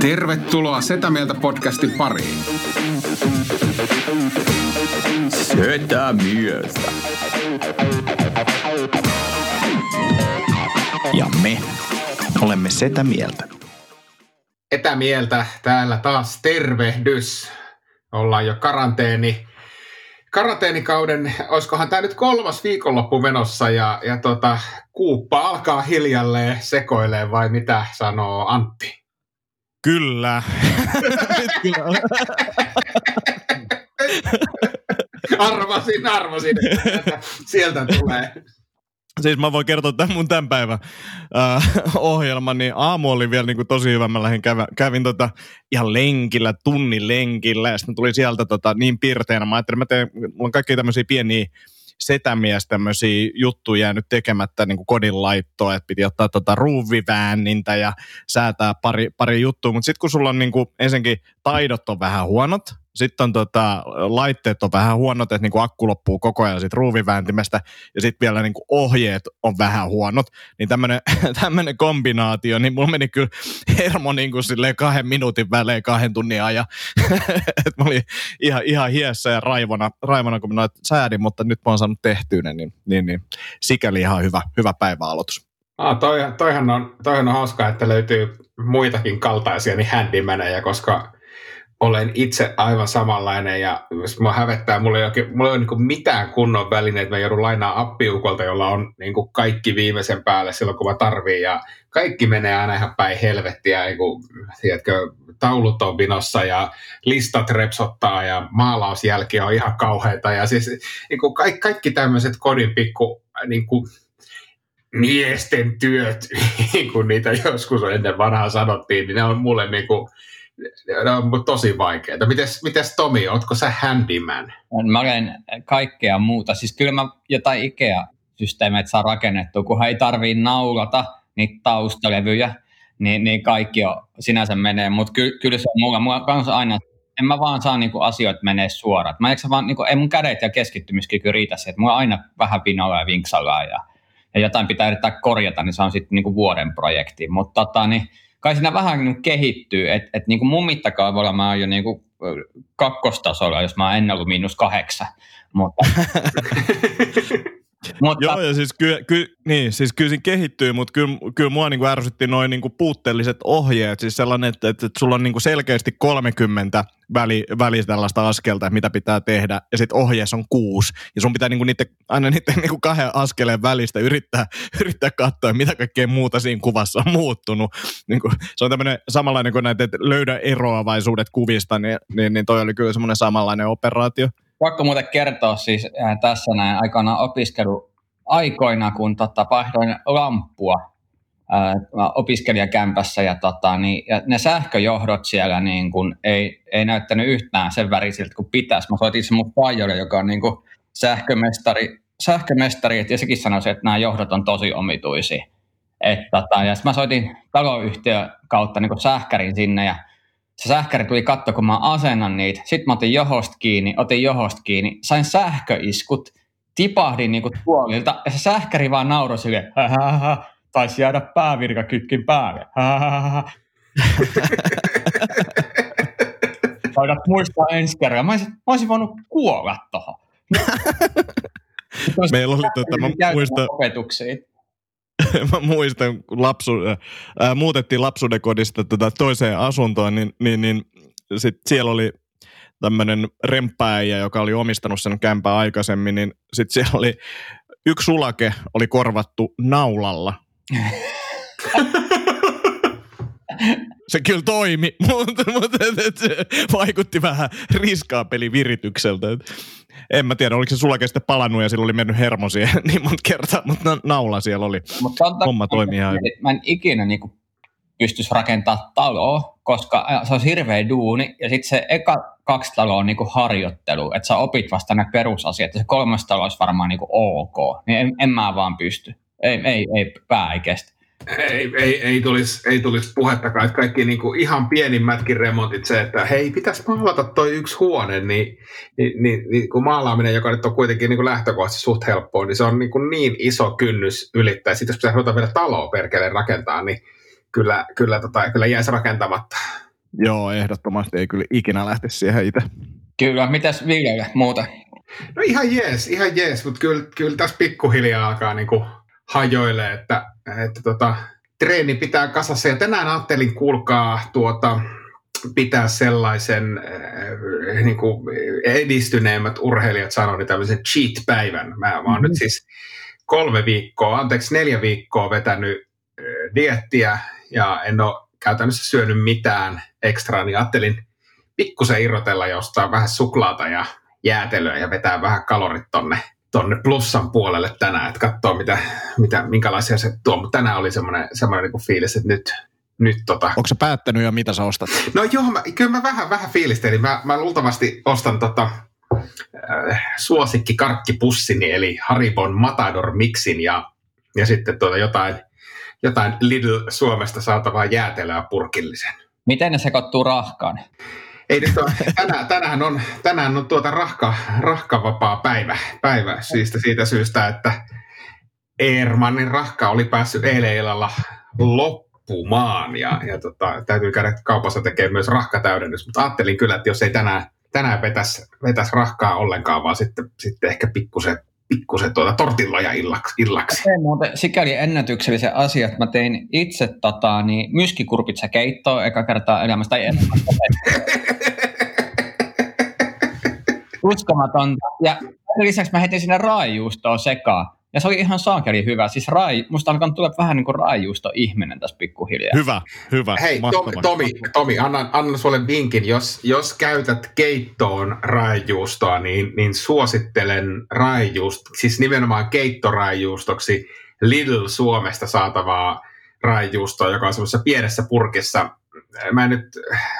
Tervetuloa Setä Mieltä podcastin pariin. Setä Mieltä. Ja me olemme Setä Mieltä. Etämieltä täällä taas tervehdys. Ollaan jo karanteeni, karanteenikauden, olisikohan tämä nyt kolmas viikonloppu menossa ja, ja tota, kuuppa alkaa hiljalleen sekoilee vai mitä sanoo Antti? Kyllä. kyllä. arvasin, arvasin, että sieltä tulee. Siis mä voin kertoa tämän mun tämän päivän äh, ohjelman, niin aamu oli vielä niin kuin tosi hyvä. Mä lähdin, kävin, kävin tota ihan lenkillä, tunnin lenkillä, ja sitten tulin sieltä tota, niin pirteänä. Mä ajattelin, että mä teen, mulla on kaikki tämmöisiä pieniä setämies tämmöisiä juttuja jäänyt tekemättä niin kuin kodin laittoa, että piti ottaa tota ruuviväänintä ja säätää pari, pari juttua, mutta sitten kun sulla on niin kuin, ensinnäkin taidot on vähän huonot, sitten on tota, laitteet on vähän huonot, että niinku akku loppuu koko ajan sit ruuvivääntimestä ja sitten vielä niinku ohjeet on vähän huonot. Niin tämmöinen kombinaatio, niin mulla meni kyllä hermo niinku silleen kahden minuutin välein kahden tunnin ajan. Et mä olin ihan, ihan hiessä ja raivona, raivona kun mä noit säädin, mutta nyt mä oon saanut tehtyä ne, niin, niin, niin sikäli ihan hyvä, hyvä päiväaloitus. Ah, toi, toihan, on, toihan on hauskaa, että löytyy muitakin kaltaisia niin handymaneja, koska olen itse aivan samanlainen ja jos mua hävettää, mulla ei, oikein, mulla ei ole niin mitään kunnon välineitä, mä joudun lainaa appiukolta, jolla on niin kuin kaikki viimeisen päälle silloin, kun mä tarviin. Ja kaikki menee aina ihan päin helvettiä, niin kuin, tiedätkö, taulut on vinossa ja listat repsottaa ja maalausjälki on ihan kauheita ja siis niin kuin kaikki, kaikki tämmöiset kodin pikku niin kuin, miesten työt, niin kuin niitä joskus ennen vanhaa sanottiin, niin ne on mulle niin kuin, on tosi vaikeita. Mites, mites Tomi, ootko sä handyman? Mä olen kaikkea muuta. Siis kyllä mä jotain IKEA-systeemeitä saa rakennettua, kun ei tarvii naulata niitä taustalevyjä, niin, niin kaikki on, sinänsä menee. Mutta ky, kyllä se on mulla. Mulla kanssa aina, en mä vaan saa niinku asioita menee suoraan. Mä vaan, niinku, ei mun kädet ja keskittymiskyky riitä siihen, että mulla aina vähän pinolla ja vinksalla ja, ja jotain pitää yrittää korjata, niin se on sitten niinku vuoden projekti. Mutta tota, niin, kai siinä vähän niin kehittyy, että et niin mun mittakaavalla mä oon jo niin kakkostasolla, jos mä oon ennen ollut miinus kahdeksan. Mutta, mutta, Joo, ja siis kyllä, ky, niin, siis kyllä siinä kehittyy, mutta kyllä, kyllä mua niin kuin ärsytti noin niin puutteelliset ohjeet. Siis sellainen, että, että, että sulla on niin kuin selkeästi 30 väli, väli tällaista askelta, mitä pitää tehdä, ja sitten ohjeessa on kuusi. Ja sun pitää niin kuin niiden, aina niiden niin kuin kahden askeleen välistä yrittää, yrittää katsoa, mitä kaikkea muuta siinä kuvassa on muuttunut. Niin kuin, se on tämmöinen samanlainen kuin näitä, että löydä eroavaisuudet kuvista, niin, niin, niin toi oli kyllä semmoinen samanlainen operaatio. Pakko muuten kertoa siis äh, tässä näin aikana opiskelu aikoina, kun tota, vaihdoin lamppua äh, opiskelijakämpässä ja, tota, niin, ja ne sähköjohdot siellä niin kun, ei, ei näyttänyt yhtään sen värisiltä kuin pitäisi. Mä soitin se mun fajolle, joka on niin kun, sähkömestari, sähkömestari ja sekin sanoi, että nämä johdot on tosi omituisia. Et, tota, ja mä soitin taloyhtiön kautta niin sähkärin sinne ja se sähkäri tuli katto, kun mä asennan niitä. Sitten mä otin johosta kiinni, otin johosta kiinni, sain sähköiskut, tipahdin niinku tuolilta ja se sähkäri vaan nauroi sille, taisi jäädä päävirkakytkin päälle. Taidat muistaa ensi kerran. Mä olisin, mä olisin voinut kuolla tuohon. Meillä oli tota, mä muistan, opetuksiin. mä muistan, kun lapsu, ää, muutettiin lapsuuden kodista tota toiseen asuntoon, niin, niin, niin sit siellä oli tämmöinen remppääjä, joka oli omistanut sen kämpää aikaisemmin, niin sitten siellä oli yksi sulake oli korvattu naulalla. se kyllä toimi, mutta, mutta se vaikutti vähän riskaapeliviritykseltä. En mä tiedä, oliko se sulake sitten palannut ja sillä oli mennyt hermo siihen niin monta kertaa, mutta naula siellä oli. Mutta Homma toimii ihan Mä en ikinä niin pystyisi rakentamaan taloa, koska äh, se on hirveä duuni, ja sitten se eka kaksi taloa on niinku harjoittelu, että sä opit vasta ne perusasiat, ja se kolmas talo olisi varmaan niinku ok, niin en, en mä vaan pysty. Ei, ei, ei pää ei kestä. Ei, ei, ei, tulisi, ei tulisi puhettakaan, että kaikki niin kuin ihan pienimmätkin remontit, se, että hei, pitäisi maalata toi yksi huone, niin, niin, niin, niin kun maalaaminen, joka nyt on kuitenkin niin kuin lähtökohtaisesti suht helppoa, niin se on niin, kuin niin iso kynnys ylittää. Sitten jos pitäisi ruveta vielä taloa perkeleen rakentaa, niin kyllä, kyllä, tota, kyllä jäisi rakentamatta. Joo, ehdottomasti ei kyllä ikinä lähti siihen itse. Kyllä, mitäs Viljelle muuta? No ihan jees, ihan jees, mutta kyllä, kyllä tässä pikkuhiljaa alkaa niin kuin hajoilee, että, että tota, treeni pitää kasassa. Ja tänään ajattelin, kuulkaa, tuota, pitää sellaisen äh, niin kuin edistyneemmät urheilijat sanoi, niin tämmöisen cheat-päivän. Mä, mä oon mm-hmm. nyt siis kolme viikkoa, anteeksi neljä viikkoa vetänyt äh, diettiä ja en ole käytännössä syönyt mitään ekstraa, niin ajattelin pikkusen irrotella ja ostaa vähän suklaata ja jäätelöä ja vetää vähän kalorit tonne tonne plussan puolelle tänään, että katsoo mitä, mitä, minkälaisia se tuo. Mutta tänään oli semmoinen, semmoinen niin fiilis, että nyt, nyt tota... Onko se päättänyt jo, mitä sä ostat? No joo, mä, kyllä mä vähän, vähän fiilistelin. Mä, mä luultavasti ostan tota, äh, suosikki karkkipussini, eli Haribon Matador Mixin ja, ja sitten tuota jotain, jotain Lidl Suomesta saatavaa jäätelöä purkillisen. Miten ne sekoittuu rahkaan? Ei nyt ole, tänään, tänään on, tänään on tuota rahka, rahkavapaa päivä, päivä siitä, siitä syystä, että Eermannin rahka oli päässyt eilen illalla loppumaan ja, ja tota, täytyy käydä kaupassa tekemään myös rahkatäydennys, mutta ajattelin kyllä, että jos ei tänään, tänään vetäisi, vetäisi rahkaa ollenkaan, vaan sitten, sitten ehkä pikkusen pikkusen tuota tortilloja illaksi. illaksi. Se muuten sikäli ennätyksellisen asia, että mä tein itse tota, niin myskikurpitsa keittoa eka kertaa elämästä. Tai Uskomatonta. Ja lisäksi mä heitin sinne raajuustoa sekaan. Ja se oli ihan saakeli hyvä. Siis rai, musta alkaa tulla vähän niin kuin raajuusto ihminen tässä pikkuhiljaa. Hyvä, hyvä. Hei, Tomi, Tomi, Tomi annan, annan sulle vinkin. Jos, jos käytät keittoon raajuustoa, niin, niin suosittelen raajuusto, siis nimenomaan keittoraajuustoksi Lidl Suomesta saatavaa raajuustoa, joka on semmoisessa pienessä purkissa mä nyt,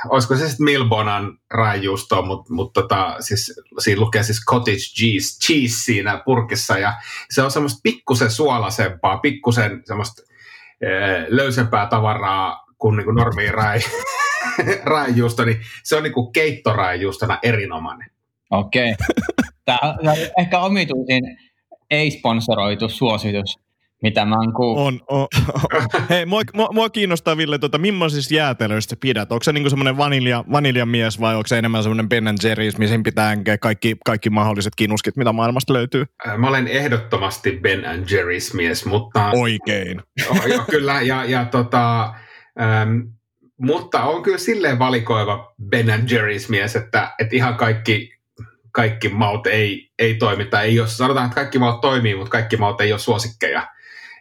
olisiko se sitten Milbonan raijuusto, mutta mut tota, siis, siinä lukee siis cottage cheese, cheese siinä purkissa ja se on semmoista pikkusen suolasempaa, pikkusen semmoista ee, löysempää tavaraa kuin, niin kuin normiin rai, raijuusto, niin se on niin kuin keittoraijuustona erinomainen. Okei. Okay. Tämä on ehkä omituisin ei-sponsoroitu suositus mitä mä oon kuullut. On, on, on. Hei, mua, mua, mua, kiinnostaa Ville, tota, millaisista jäätelöistä pidät? Onko se niinku semmoinen vanilja, vaniljamies vai onko se enemmän semmoinen Ben Jerry's, missä pitää kaikki, kaikki mahdolliset kinuskit, mitä maailmasta löytyy? Mä olen ehdottomasti Ben Jerry's mies, mutta... Oikein. Oh, joo, kyllä, ja, ja tota, ähm, mutta on kyllä silleen valikoiva Ben Jerry's mies, että, että ihan kaikki, kaikki maut ei, ei toimi, tai ei ole, sanotaan, että kaikki maut toimii, mutta kaikki maut ei ole suosikkeja.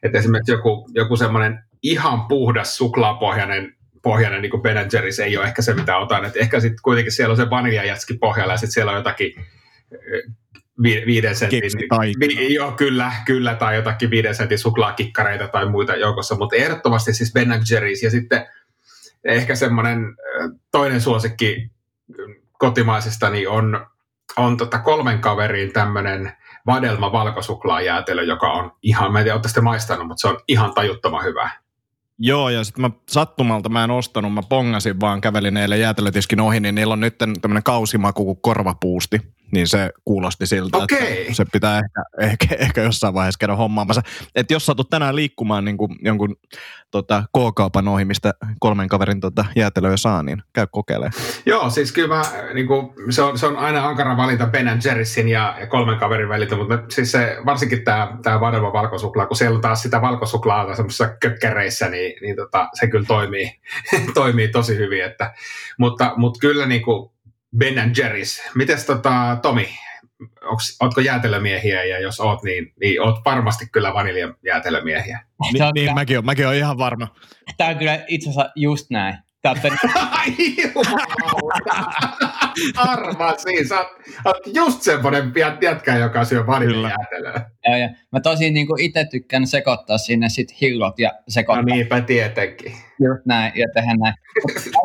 Että esimerkiksi joku, joku semmoinen ihan puhdas suklaapohjainen pohjainen niin Ben Jerry's ei ole ehkä se, mitä otan. Et ehkä sitten kuitenkin siellä on se vaniljajätski pohjalla ja sitten siellä on jotakin eh, vi, viiden sentin. Vi, joo, kyllä, kyllä, tai jotakin viiden sentin suklaakikkareita tai muita joukossa, mutta ehdottomasti siis Ben Jerry's ja sitten ehkä semmoinen eh, toinen suosikki kotimaisesta niin on, on tota kolmen kaveriin tämmöinen vadelma valkosuklaajäätelö, joka on ihan, mä en tiedä, olette maistanut, mutta se on ihan tajuttoman hyvä. Joo, ja sitten mä sattumalta mä en ostanut, mä pongasin vaan, kävelin eilen jäätelötiskin ohi, niin niillä on nyt tämmöinen kausimaku kuin korvapuusti niin se kuulosti siltä, okay. että se pitää ehkä, ehkä, ehkä jossain vaiheessa käydä hommaamassa. Että jos satut tänään liikkumaan niin kuin jonkun tota, K-kaupan ohi, mistä kolmen kaverin tota, jäätelöä saa, niin käy kokeilemaan. Joo, siis kyllä mä, niin kuin, se, on, se on aina ankara valinta Ben Jerrysin ja, ja kolmen kaverin väliltä, mutta siis se, varsinkin tämä, tämä Vadelma valkosuklaa, kun siellä on taas sitä valkosuklaata semmoisissa kökkäreissä, niin, niin tota, se kyllä toimii, toimii tosi hyvin. Että, mutta, mutta kyllä niin kuin, Ben and Jerry's. Mites tota, Tomi, onks, ootko jäätelömiehiä ja jos oot, niin, niin oot varmasti kyllä vaniljajäätelömiehiä. Niin, niin mäkin, on, mäkin on ihan varma. Tämä on kyllä itse asiassa just näin. Tämä on arvasin. Sä oot, just semmoinen jät- jätkä, joka syö vanillijäätelöä. Ja, ja mä tosi niin itse tykkään sekoittaa sinne sit hillot ja No sekoittaa niinpä tietenkin. just näin ja tehdä näin.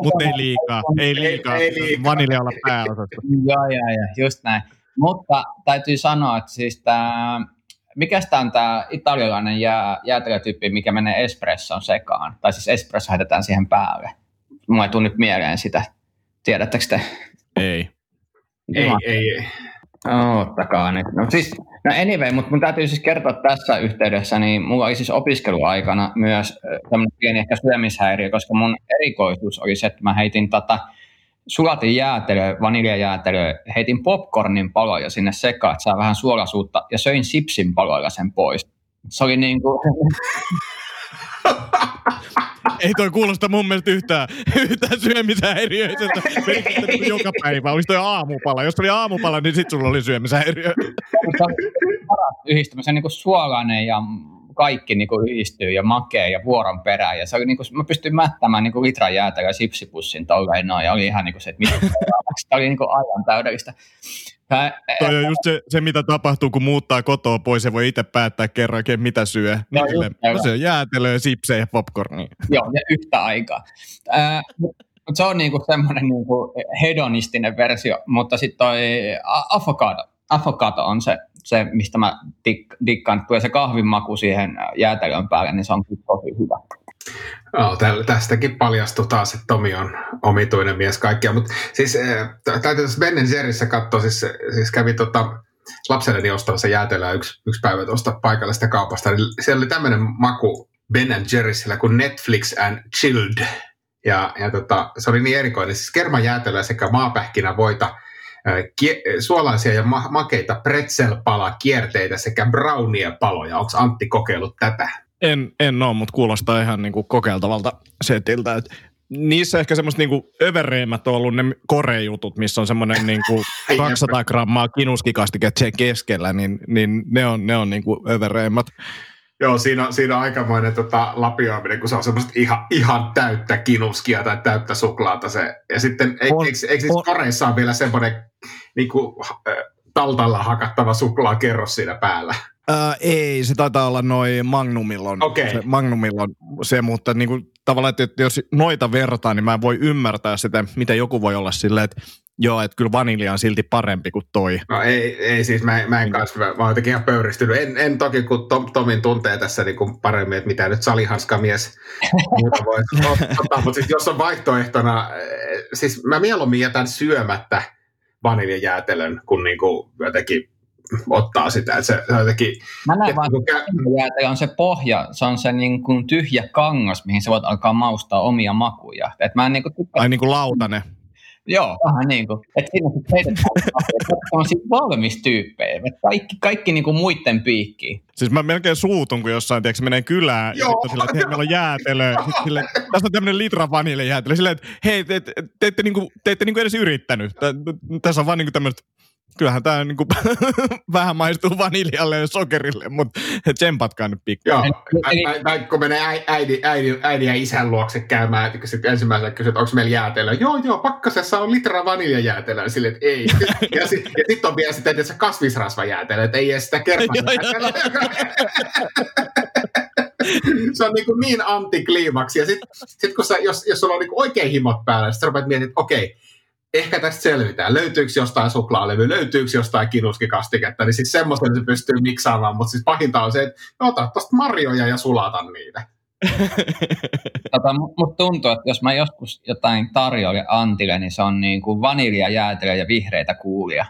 Mutta ei liikaa, ei liikaa. ei liikaa. Vanilja olla pääosassa. Joo, joo, joo, just näin. Mutta täytyy sanoa, että siis tämä, mikä tämä on tämä italialainen jää, jäätelötyyppi, mikä menee espresson sekaan, tai siis espresso heitetään siihen päälle. Mulla ei tule nyt mieleen sitä. Tiedättekö te? Ei. Ei, ei, ei. Ottakaa nyt. No siis, no anyway, mutta mun täytyy siis kertoa tässä yhteydessä, niin mulla oli siis opiskeluaikana myös tämmöinen pieni ehkä syömishäiriö, koska mun erikoisuus oli se, että mä heitin tota, sulatin jäätelöä, vaniljajäätelöä, heitin popcornin paloja sinne sekaan, että saa vähän suolasuutta, ja söin sipsin paloilla sen pois. Se oli niin kuin, Ei toi kuulosta mun mielestä yhtään, yhtään syömishäiriöiseltä. Joka päivä. Olisi toi aamupala. Jos oli aamupala, niin sit sulla oli syömishäiriö. yhdistämisen niin suolainen ja kaikki niin kuin yhdistyy ja makea ja vuoron perään. Ja se oli niin kuin, mä pystyin mättämään niin kuin litran jäätä ja sipsipussin tolleen noin. Ja oli ihan niin kuin se, että mitä Tämä oli niin kuin aivan täydellistä. Ja, Toi on just se, se, mitä tapahtuu, kun muuttaa kotoa pois ja voi itse päättää kerrankin, mitä syö. Niin just silleen, näin. mä syön jäätelöä, sipsejä ja popcornia. Joo, ja yhtä aikaa. Ää, Mutta se on niinku semmoinen niinku hedonistinen versio, mutta sitten toi a- avocado on se, se mistä mä dik, dikkaan. Tulee se kahvin maku siihen jäätelön päälle, niin se on tosi hyvä. No, tästäkin paljastui taas, että Tomi on omituinen mies kaikkea. Mutta siis äh, tä- täytyy tässä Ben Jerryssä katsoa, siis, siis kävi tota, lapselleni ostamassa jäätelöä yksi, yksi päivä tuosta paikallisesta kaupasta. Niin siellä oli tämmöinen maku Ben Jerryssä kuin Netflix and Chilled. Ja, ja tota, se oli niin erikoinen. Siis kermajäätelöä sekä maapähkinävoita, äh, kie- suolaisia ja ma- makeita pretzelpala kierteitä sekä brownie-paloja. Onko Antti kokeillut tätä? En, en ole, mutta kuulostaa ihan niinku kokeiltavalta setiltä. Et niissä ehkä semmoista niinku övereimmät on ollut ne korejutut, missä on semmoinen niinku Ai, 200 grammaa kinuskikastike keskellä, niin, niin ne on, ne on niinku övereimmät. Joo, siinä on, siinä on aikamoinen tota, lapioiminen, kun se on semmoista ihan, ihan täyttä kinuskia tai täyttä suklaata. Se. Ja sitten, eikö, On- eikö, eikö siis on- koreissa on vielä semmoinen niin kuin, äh, taltalla hakattava suklaakerros siinä päällä? Ää, ei, se taitaa olla noin Magnumillon. Okei. Se Magnumillon se, mutta niinku, tavallaan, että jos noita vertaa, niin mä en voi ymmärtää sitä, miten joku voi olla silleen, että joo, että kyllä vanilja on silti parempi kuin toi. No ei, ei siis, mä, mä en kanssa, mä, mä oon jotenkin ihan pöyristynyt. En, en toki, kun Tom, Tomin tuntee tässä niin kuin paremmin, että mitä nyt salihanskamies muuta voi ottaa, mutta siis jos on vaihtoehtona, eh, siis mä mieluummin jätän syömättä vaniljajäätelön, kun niin kuin jotenkin ottaa sitä, että se, se jotenkin... Mä näen vaan, kun kä- jäätelö on se pohja, se on se niin kuin tyhjä kangas, mihin sä voit alkaa maustaa omia makuja. Et mä en niin kuin tykkää Ai niinku lautanen. Joo, vähän niin kuin. Että siinä sitten heitetään sellaisia valmistyyppejä, että kaikki, kaikki niin kuin muiden piikkiin. Siis mä melkein suutun, kun jossain, tiedätkö, menee kylään ja Joo. sitten on silleen, että hei, meillä on jäätelöä. Sitten silleen, tässä on tämmöinen litra vaniljajäätelö. Silleen, että hei, te, te, te, ette, niinku, te ette niinku edes yrittänyt. Tä, tässä on vaan niinku tämmöistä, kyllähän tämä niinku, vähän maistuu vaniljalle ja sokerille, mutta tsempatkaa nyt pikku. Joo, tai, tai kun menee äi- äidin, äidin, äidin ja isän luokse käymään, että sitten ensimmäisenä kysyt, että onko meillä jäätelöä. Joo, joo, pakkasessa on litra vaniljajäätelöä. Silleen, että ei. Ja sitten ja sit on vielä sitä, että se kasvisrasvajäätelöä, että ei edes sitä kermajäätelöä. se on niin, kuin niin antikliimaksi. Ja sitten sit kun sä, jos, jos sulla on niin oikein himot päällä, sitten sä rupeat miettimään, että okei, ehkä tästä selvitään. Löytyykö jostain suklaalevy, löytyykö jostain kinuskikastiketta, niin sitten semmoisen se pystyy miksaamaan, mutta siis pahinta on se, että ota tuosta marjoja ja sulata niitä. Tota, mu- musta tuntuu, että jos mä joskus jotain tarjoilen Antille, niin se on niin kuin vanilja, jäätelö ja vihreitä kuulia.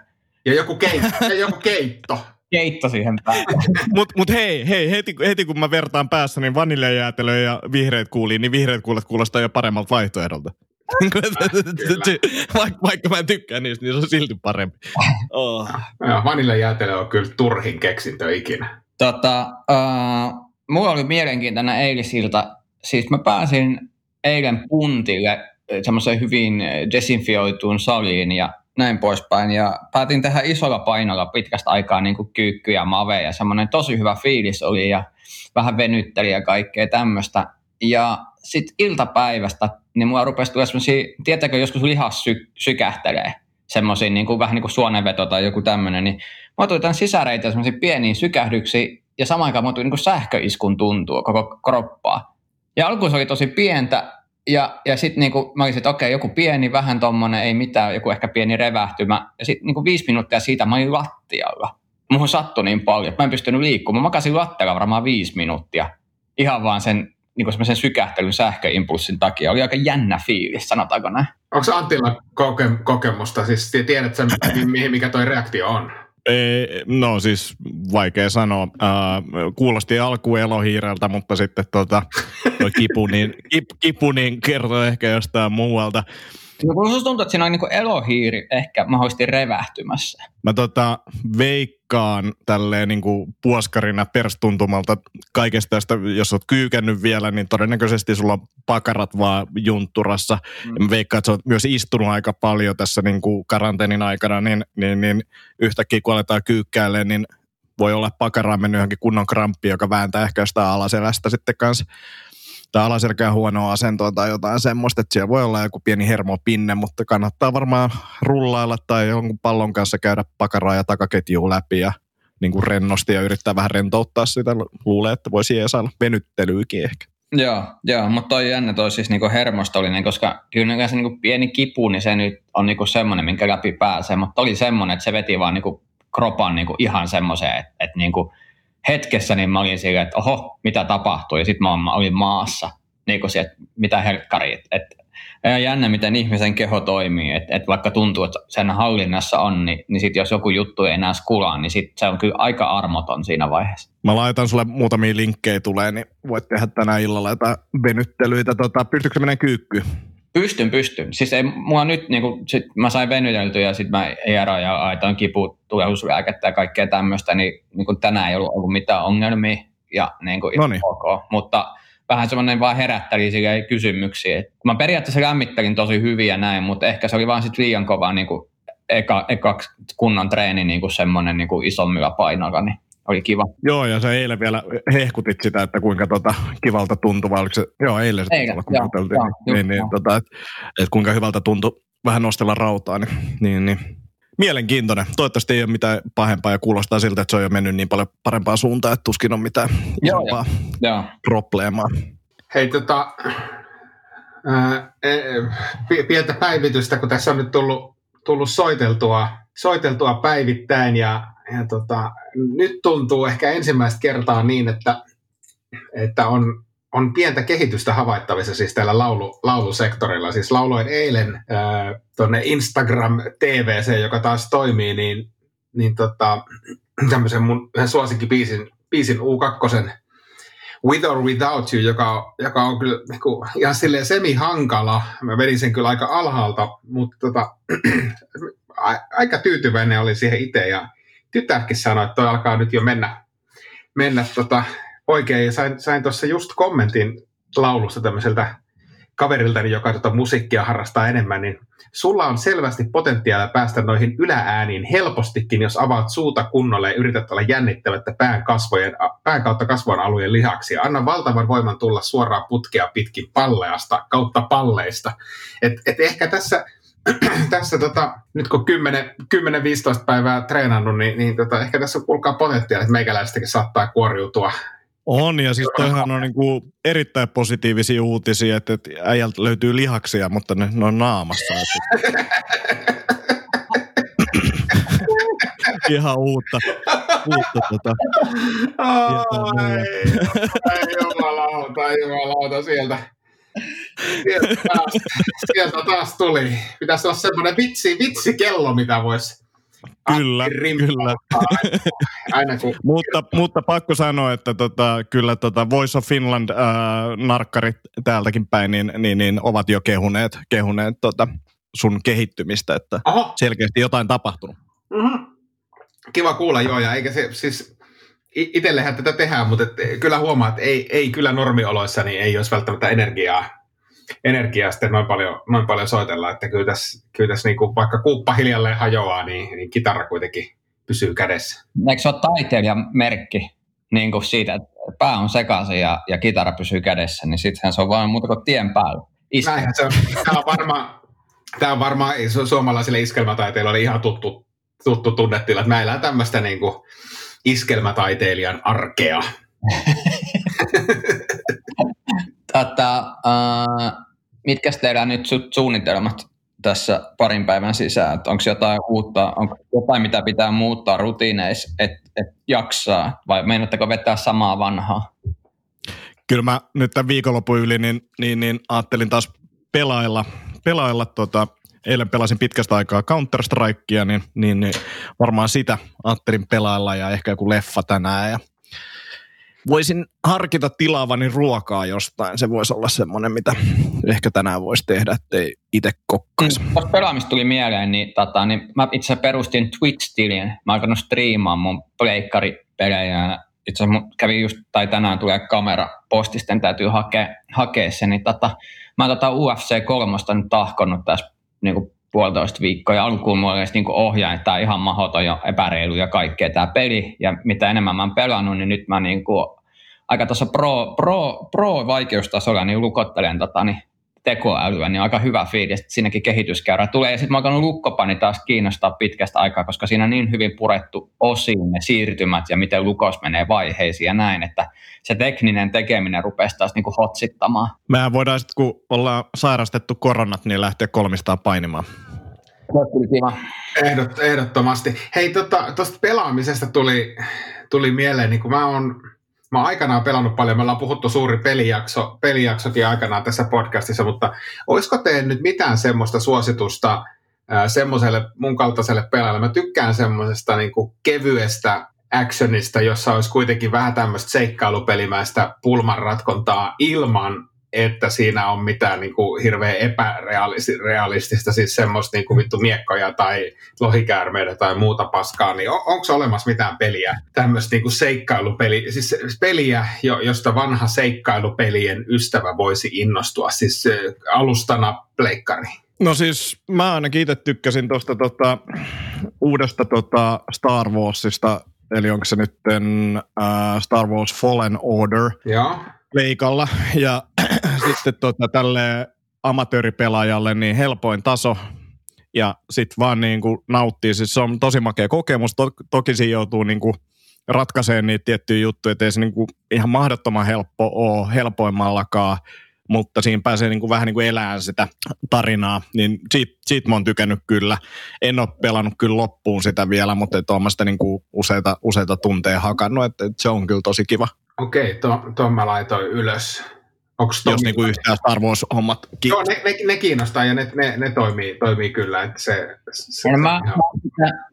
Ja joku keitto. ja joku keitto. Keitto siihen päälle. Mutta mut hei, hei heti, heti, kun mä vertaan päässä niin vaniljajäätelöä ja vihreät kuuliin, niin vihreät kuulet kuulostaa jo paremmalta vaihtoehdolta. vaikka, vaikka mä en tykkää niistä, niin se on silti parempi. Oh. Joo, vaniljajäätelö on kyllä turhin keksintö ikinä. Tota, uh, mulla oli mielenkiintoinen eilisilta. Siis mä pääsin eilen puntille semmoiseen hyvin desinfioituun saliin ja näin poispäin. Ja päätin tehdä isolla painolla pitkästä aikaa niin kuin kyykky ja mave ja semmoinen tosi hyvä fiilis oli ja vähän venytteli ja kaikkea tämmöistä. Ja sitten iltapäivästä, niin mulla rupesi tulla semmoisia, tietääkö joskus lihas sy- sykähtelee. semmoisia niin kuin, vähän niin kuin suonenveto tai joku tämmöinen, niin mä tuli tämän sisäreitä semmoisia pieniä sykähdyksiä ja samaan aikaan mä tuli niin sähköiskun tuntua koko kroppaa. Ja alkuun se oli tosi pientä ja, ja sitten niinku, mä olisin, että okei, joku pieni, vähän tommonen, ei mitään, joku ehkä pieni revähtymä. Ja sitten niinku viisi minuuttia siitä mä olin lattialla. Muhun sattui niin paljon, että mä en pystynyt liikkumaan. Mä makasin lattialla varmaan viisi minuuttia. Ihan vaan sen niin kuin semmoisen sykähtelyn sähköimpulssin takia. Oli aika jännä fiilis, sanotaanko näin. Onko Antilla koke- kokemusta? Siis tiedät sen, mikä toi reaktio on? Ei, no siis vaikea sanoa. Uh, kuulosti alku elohiireltä, mutta sitten tota, toi kipu, niin, kip, kipu niin kertoo ehkä jostain muualta. No kun tuntuu, että siinä on niin elohiiri ehkä mahdollisesti revähtymässä. Mä tota, veikkaan tälleen niin kuin puoskarina perstuntumalta kaikesta tästä, jos oot kyykännyt vielä, niin todennäköisesti sulla on pakarat vaan juntturassa. Mm. Mä veikkaan, että sä oot myös istunut aika paljon tässä niin kuin karanteenin aikana, niin, niin, niin yhtäkkiä kun aletaan kyykkäilemään, niin voi olla pakaraan mennyt johonkin kunnon kramppi, joka vääntää ehkä sitä alaselästä sitten kanssa tai alaselkään huonoa asentoa tai jotain semmoista, että siellä voi olla joku pieni hermopinne, mutta kannattaa varmaan rullailla tai jonkun pallon kanssa käydä pakaraa ja takaketjua läpi ja niin kuin rennosti ja yrittää vähän rentouttaa sitä. Luulee, että voisi saada venyttelyykin ehkä. Joo, joo, mutta toi jännä toi siis niinku hermostollinen, koska kyllä se niinku pieni kipu, niin se nyt on niinku semmoinen, minkä läpi pääsee, mutta oli semmoinen, että se veti vaan niinku kropan niinku ihan semmoiseen, että, että niinku, hetkessä niin mä olin sillä, että oho, mitä tapahtuu, ja sitten mä olin maassa, niin kuin että mitä helkkari, että et, jännä, miten ihmisen keho toimii, että et vaikka tuntuu, että sen hallinnassa on, niin, niin sit jos joku juttu ei enää skulaa, niin sit se on kyllä aika armoton siinä vaiheessa. Mä laitan sulle muutamia linkkejä tulee, niin voit tehdä tänä illalla jotain venyttelyitä. Tota, pystytkö menemään kyykkyyn? Pystyn, pystyn. Siis ei, mua nyt, niin kuin, sit mä sain venyteltyä ja sitten mä ERA ja aitoin kipu, tulehduslääkettä ja kaikkea tämmöistä, niin, niin kuin tänään ei ollut, ollut mitään ongelmia ja niin kuin ok. Mutta vähän semmoinen vaan herätteli kysymyksiä. Et mä periaatteessa lämmittelin tosi hyvin ja näin, mutta ehkä se oli vaan sitten liian kova niin kuin eka, eka kunnon treeni niin kuin semmoinen niin kuin isommilla painoilla, niin oli kiva. Joo, ja sä eilen vielä hehkutit sitä, että kuinka tota, kivalta tuntui, vai oliko se, joo, eilen se eilen, kun joo, joo, niin, niin, tota, että et kuinka hyvältä tuntui vähän nostella rautaa, niin, niin, niin mielenkiintoinen. Toivottavasti ei ole mitään pahempaa ja kuulostaa siltä, että se on jo mennyt niin paljon parempaan suuntaan, että tuskin on mitään joo, isompaa joo. probleemaa. Hei, tota, ää, e, pientä päivitystä, kun tässä on nyt tullut, tullut soiteltua, soiteltua päivittäin ja ja tota, nyt tuntuu ehkä ensimmäistä kertaa niin, että, että on, on pientä kehitystä havaittavissa siis tällä laulu, laulusektorilla. Siis lauloin eilen tuonne Instagram TVC, joka taas toimii, niin, niin tota, tämmöisen mun yhden suosikkibiisin biisin U2 With or Without You, joka, joka on kyllä niin kuin, ihan silleen semi-hankala. Mä vedin sen kyllä aika alhaalta, mutta tota, aika tyytyväinen oli siihen itse ja tytärkin sanoi, että toi alkaa nyt jo mennä, mennä tota oikein. Ja sain, sain tuossa just kommentin laulusta tämmöiseltä kaveriltani, joka tota musiikkia harrastaa enemmän, niin sulla on selvästi potentiaalia päästä noihin yläääniin helpostikin, jos avaat suuta kunnolle ja yrität olla jännittävättä pään, kasvojen, pään kautta kasvon alueen lihaksia. Anna valtavan voiman tulla suoraan putkea pitkin palleasta kautta palleista. Et, et ehkä tässä tässä tota, nyt kun 10-15 päivää treenannut, niin, niin tota, ehkä tässä on kuulkaa potentiaalia, että meikäläistäkin saattaa kuoriutua. On, ja siis toihan on niin kuin erittäin positiivisia uutisia, että, että äijältä löytyy lihaksia, mutta ne, ne on naamassa. Ihan uutta. uutta tota. Ai, ai jumalauta, jumalauta sieltä Sieltä taas, sieltä taas tuli. Pitäisi olla semmoinen vitsi, vitsikello, mitä voisi Kyllä, kyllä. Aina kun... mutta, mutta pakko sanoa, että tota, kyllä tota Voice of Finland äh, narkkarit täältäkin päin niin, niin, niin ovat jo kehuneet, kehuneet tota sun kehittymistä, että Oho. selkeästi jotain tapahtunut. Mm-hmm. Kiva kuulla, joo, ja eikä se siis itsellehän tätä tehdään, mutta et, kyllä huomaa, että ei, ei kyllä normioloissa niin ei olisi välttämättä energiaa, energiaa sitten noin paljon, noin paljon soitella, että kyllä tässä, kyllä tässä niin kuin, vaikka kuuppa hiljalleen hajoaa, niin, niin kitara kuitenkin pysyy kädessä. Eikö se ole taiteilijan merkki niin kuin siitä, että pää on sekaisin ja, ja kitara pysyy kädessä, niin sittenhän se on vain muuta kuin tien päällä. Näinhän se on. Tämä on varmaan, Tämä on varmaan su- suomalaisille iskelmätaiteilijoille ihan tuttu, tuttu tunnetila, että mä elän tämmöistä niin kuin iskelmätaiteilijan arkea. Tota, uh, mitkä teidän nyt su- suunnitelmat tässä parin päivän sisään? Onko jotain uutta, onko jotain, mitä pitää muuttaa rutiineissa, että et jaksaa, vai meinatteko vetää samaa vanhaa? Kyllä mä nyt tämän viikonlopun yli niin, niin, niin ajattelin taas pelailla, pelailla tota, eilen pelasin pitkästä aikaa Counter-Strikea, niin, niin, niin varmaan sitä ajattelin pelailla ja ehkä joku leffa tänään ja voisin harkita tilaavani ruokaa jostain. Se voisi olla semmoinen, mitä ehkä tänään voisi tehdä, ettei itse kokkaisi. Mm, Tuosta pelaamista tuli mieleen, niin, tota, niin mä itse perustin Twitch-tilin. Mä oon alkanut striimaan mun pleikkaripelejä. Itse asiassa kävin just, tai tänään tulee kamera postisten, täytyy hakea, hakea se. Niin tota, mä oon tota UFC 3 nyt tahkonnut tässä niin kuin puolitoista viikkoa ja alkuun mulla olisi niin ohjaa, että tämä on ihan mahdoton ja epäreilu ja kaikkea tämä peli. Ja mitä enemmän mä oon pelannut, niin nyt mä niin kuin aika tuossa pro, pro, pro vaikeustasolla niin lukottelen tota, niin tekoälyä, niin aika hyvä fiilis, että siinäkin kehityskäyrä tulee. Ja sitten mä alkanut lukkopani taas kiinnostaa pitkästä aikaa, koska siinä on niin hyvin purettu osiin ne siirtymät ja miten lukos menee vaiheisiin ja näin, että se tekninen tekeminen rupesi taas niin kuin hotsittamaan. Mehän voidaan sitten, kun ollaan sairastettu koronat, niin lähteä kolmistaan painimaan. Ehdot, ehdottomasti. Hei, tuosta tota, pelaamisesta tuli, tuli mieleen, niin kun mä oon Mä oon aikanaan pelannut paljon, me ollaan puhuttu suuri pelijakso, pelijaksokin aikanaan tässä podcastissa, mutta olisiko teidän nyt mitään semmoista suositusta semmoiselle mun kaltaiselle pelaajalle? Mä tykkään semmoisesta niin kevyestä actionista, jossa olisi kuitenkin vähän tämmöistä seikkailupelimäistä pulmanratkontaa ilman että siinä on mitään niin kuin hirveän epärealistista, siis semmoista niin kuin vittu miekkoja tai lohikäärmeitä tai muuta paskaa, niin on, onko olemassa mitään peliä, tämmöistä niin kuin seikkailupeli, siis peliä, josta vanha seikkailupelien ystävä voisi innostua, siis alustana pleikkari? No siis mä ainakin itse tykkäsin tuosta tota, uudesta tota Star Warsista, eli onko se nyt äh, Star Wars Fallen Order. Joo leikalla ja sitten tota, tälle amatööripelaajalle niin helpoin taso ja sitten vaan niin kuin nauttii. Siis se on tosi makea kokemus. To- toki siinä joutuu niin kuin ratkaisemaan niitä tiettyjä juttuja, ettei se niin kuin ihan mahdottoman helppo ole helpoimmallakaan, mutta siinä pääsee niin kuin vähän niin kuin elämään sitä tarinaa, niin siitä, siitä mä oon tykännyt kyllä. En ole pelannut kyllä loppuun sitä vielä, mutta et olen sitä niin kuin useita, useita tunteja hakannut, että, että se on kyllä tosi kiva. Okei, tuon to mä laitoin ylös. Onks Jos niinku yhtään Star Wars-hommat ki- Joo, ne, ne, ne, kiinnostaa ja ne, ne, ne toimii, toimii kyllä. Että se, se, en mä,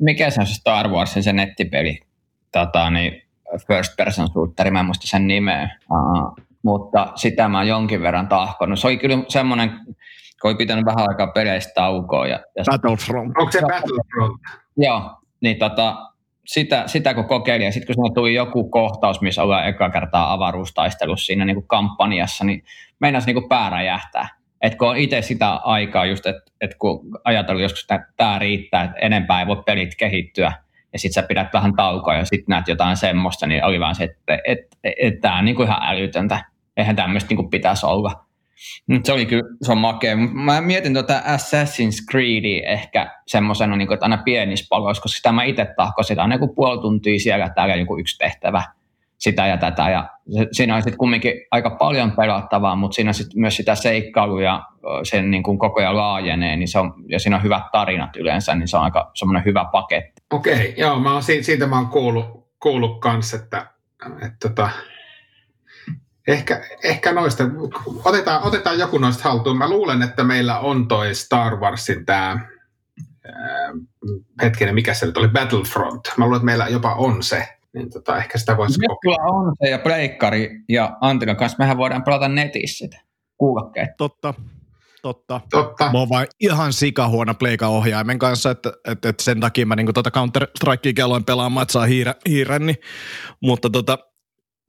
mikä se on se Star Wars, se nettipeli? Tota, niin first person shooteri, mä en muista sen nimeä. Uh, mutta sitä mä oon jonkin verran tahkonut. Se oli kyllä semmoinen, kun oli pitänyt vähän aikaa peleistä taukoa. Ja, ja Battlefront. Onko se Battlefront? Joo, niin tota, sitä, sitä kun kokeilin, ja sitten kun siinä tuli joku kohtaus, missä ollaan eka kertaa avaruustaistelussa siinä niin kuin kampanjassa, niin meinasi niin pää räjähtää. Et kun on itse sitä aikaa just, että et kun ajatellut joskus, että tämä riittää, että enempää ei voi pelit kehittyä, ja sitten sä pidät vähän taukoa ja sitten näet jotain semmoista, niin oli vaan se, että et, et, et, tämä on niin kuin ihan älytöntä. Eihän tämmöistä niin pitäisi olla. Se oli kyllä, se on makea. Mä mietin tuota Assassin's Creedia ehkä semmoisena, niin että aina pienissä paloissa, koska sitä mä itse tahkoin sitä aina joku puoli tuntia siellä täällä joku yksi tehtävä sitä ja tätä. Ja se, siinä on sitten kumminkin aika paljon pelattavaa, mutta siinä on sitten myös sitä seikkailua ja sen niin kuin koko ajan laajenee, niin se on, ja siinä on hyvät tarinat yleensä, niin se on aika semmoinen hyvä paketti. Okei, joo, mä oon, siitä mä oon kuullut, kuullut kanssa, että, että, että tota, Ehkä, ehkä noista, otetaan, otetaan joku noista haltuun. Mä luulen, että meillä on toi Star Warsin tämä, hetkinen, mikä se nyt oli, Battlefront. Mä luulen, että meillä jopa on se. Niin tota, ehkä sitä voisi kokeilla. on se ja Pleikkari ja Antikan kanssa. Mehän voidaan pelata netissä sitä kuulokkeet. Totta. Totta. Totta. Mä oon vain ihan sikahuona pleika-ohjaimen kanssa, että, että, että sen takia mä niin tuota Counter-Strikea kelloin pelaamaan, että saa hiire, hiiren, niin, mutta tota,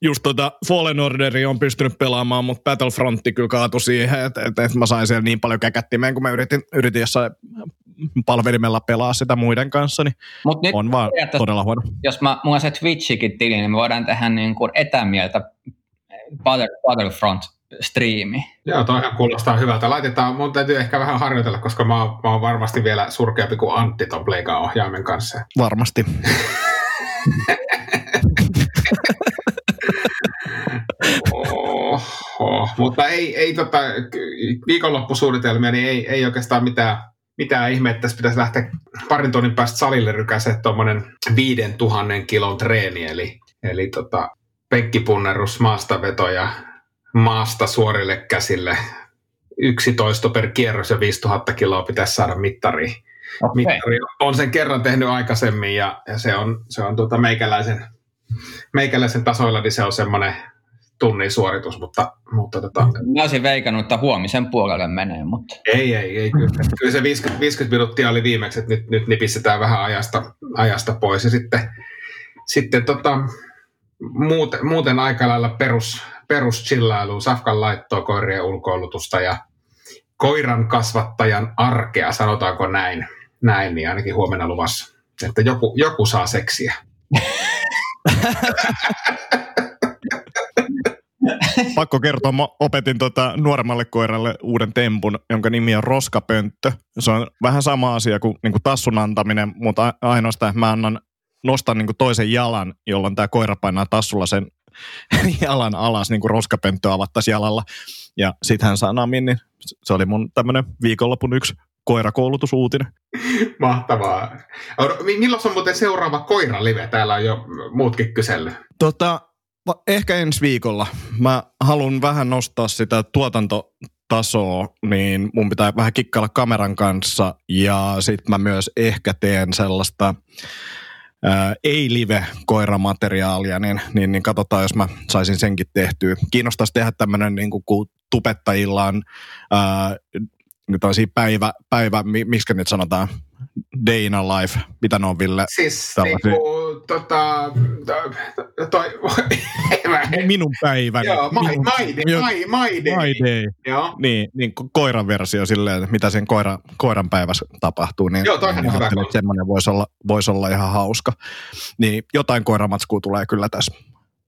just tota Fallen Orderia on pystynyt pelaamaan, mutta Battlefrontti kyllä kaatui siihen, että, että, että mä sain siellä niin paljon käkättimeen, kun mä yritin, yritin jossain palvelimella pelaa sitä muiden kanssa, niin Mut nyt on vaan todella huono. Jos mä, mulla on se Twitchikin tili, niin me voidaan tehdä niin kuin etämieltä Battlefront striimi. Joo, toihan kuulostaa hyvältä. Laitetaan, mun täytyy ehkä vähän harjoitella, koska mä oon, mä oon varmasti vielä surkeampi kuin Antti ton Pleikan ohjaimen kanssa. Varmasti. Oho. Mutta ei, ei tota, viikonloppusuunnitelmia, niin ei, ei oikeastaan mitään, mitään ihmettä. Tässä pitäisi lähteä parin tunnin päästä salille rykäse tuommoinen viiden tuhannen kilon treeni, eli, eli tota, penkkipunnerus, maastaveto ja maasta suorille käsille. 11 per kierros ja 5000 kiloa pitäisi saada mittariin. Okay. Mittari on sen kerran tehnyt aikaisemmin ja, ja se on, se on tuota meikäläisen, meikäläisen tasoilla, niin se on semmoinen tunnin suoritus, mutta, mutta tota, Mä olisin veikannut, että huomisen puolelle menee, mutta ei, ei, ei. Kyllä, kyllä se 50, 50 minuuttia oli viimeksi, että nyt, nyt nipistetään vähän ajasta, ajasta pois. Ja sitten, sitten tota, muuten, muuten aika lailla perus, perus chillailu, safkan laittoa, koirien ulkoilutusta ja koiran kasvattajan arkea, sanotaanko näin, näin niin ainakin huomenna luvassa, että joku, joku saa seksiä. Pakko kertoa, mä opetin tota nuoremmalle koiralle uuden tempun, jonka nimi on roskapönttö. Se on vähän sama asia kuin, niin kuin tassun antaminen, mutta ainoastaan että mä annan, nostan niin kuin toisen jalan, jolloin tämä koira painaa tassulla sen jalan alas, niin kuin roskapönttö avattaisiin jalalla. Ja sitten hän saa namin, niin se oli mun tämmöinen viikonlopun yksi koirakoulutusuutinen. Mahtavaa. Milloin on muuten seuraava koiralive? Täällä on jo muutkin kysellyt. Tota, ehkä ensi viikolla. Mä haluan vähän nostaa sitä tuotantotasoa, niin mun pitää vähän kikkailla kameran kanssa ja sitten mä myös ehkä teen sellaista ää, ei-live-koiramateriaalia, niin, niin, niin katsotaan, jos mä saisin senkin tehtyä. Kiinnostaisi tehdä tämmöinen niin kuin tupettajillaan ää, tällaisia päivä, päivä, mi- miksi nyt sanotaan, day in a life, mitä ne on Ville? Siis Tällaisia. niinku, tota, to- toi, Minun päiväni. Joo, my, minun, my, day, my, my day. my day. Joo. Niin, niin ko- koiran versio silleen, että mitä sen koira, koiran päivässä tapahtuu. Niin Joo, toihan on hyvä että semmoinen voisi olla, voisi olla ihan hauska. Niin jotain koiramatskua tulee kyllä tässä.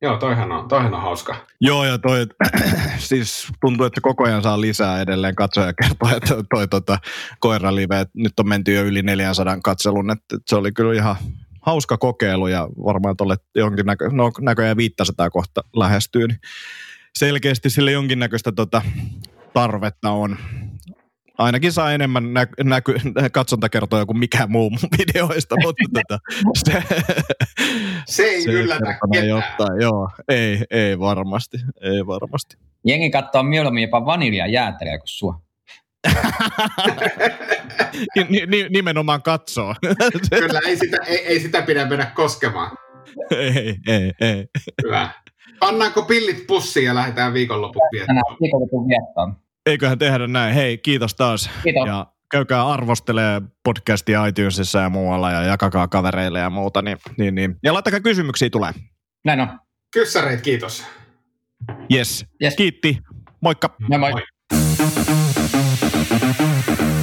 Joo, toihan on, toihan on hauska. Joo, ja toi, siis tuntuu, että koko ajan saa lisää edelleen katsojakertoja, että toi tota, koiralive, että nyt on menty jo yli 400 katselun, että, että se oli kyllä ihan hauska kokeilu ja varmaan tuolle jonkin näkö, no, näköjään 500 kohta lähestyy, niin selkeästi sille jonkinnäköistä tota, tarvetta on. Ainakin saa enemmän nä- näky- katsontakertoja kuin mikään muu mun videoista, mutta tota, se, Se ei yllätä kertoo ketään. jotain. Joo, ei, ei varmasti, ei varmasti. jengi katsoo mieluummin jopa vaniljajäätelöä kuin sua. Ni, ni, nimenomaan katsoo. Kyllä, ei sitä, ei, ei sitä pidä mennä koskemaan. ei, ei, ei. Hyvä. Pannaanko pillit pussiin ja lähdetään viikonloput viikonlopun viettoon. Eiköhän tehdä näin. Hei, kiitos taas. Kiitos. Ja käykää arvostelee podcastia iTunesissa ja muualla ja jakakaa kavereille ja muuta. Niin, niin, niin. Ja laittakaa kysymyksiä tulee. Näin on. Kyssäreet, kiitos. Yes. Yes. Kiitti. Moikka. Moi moi. Moi. Thank you.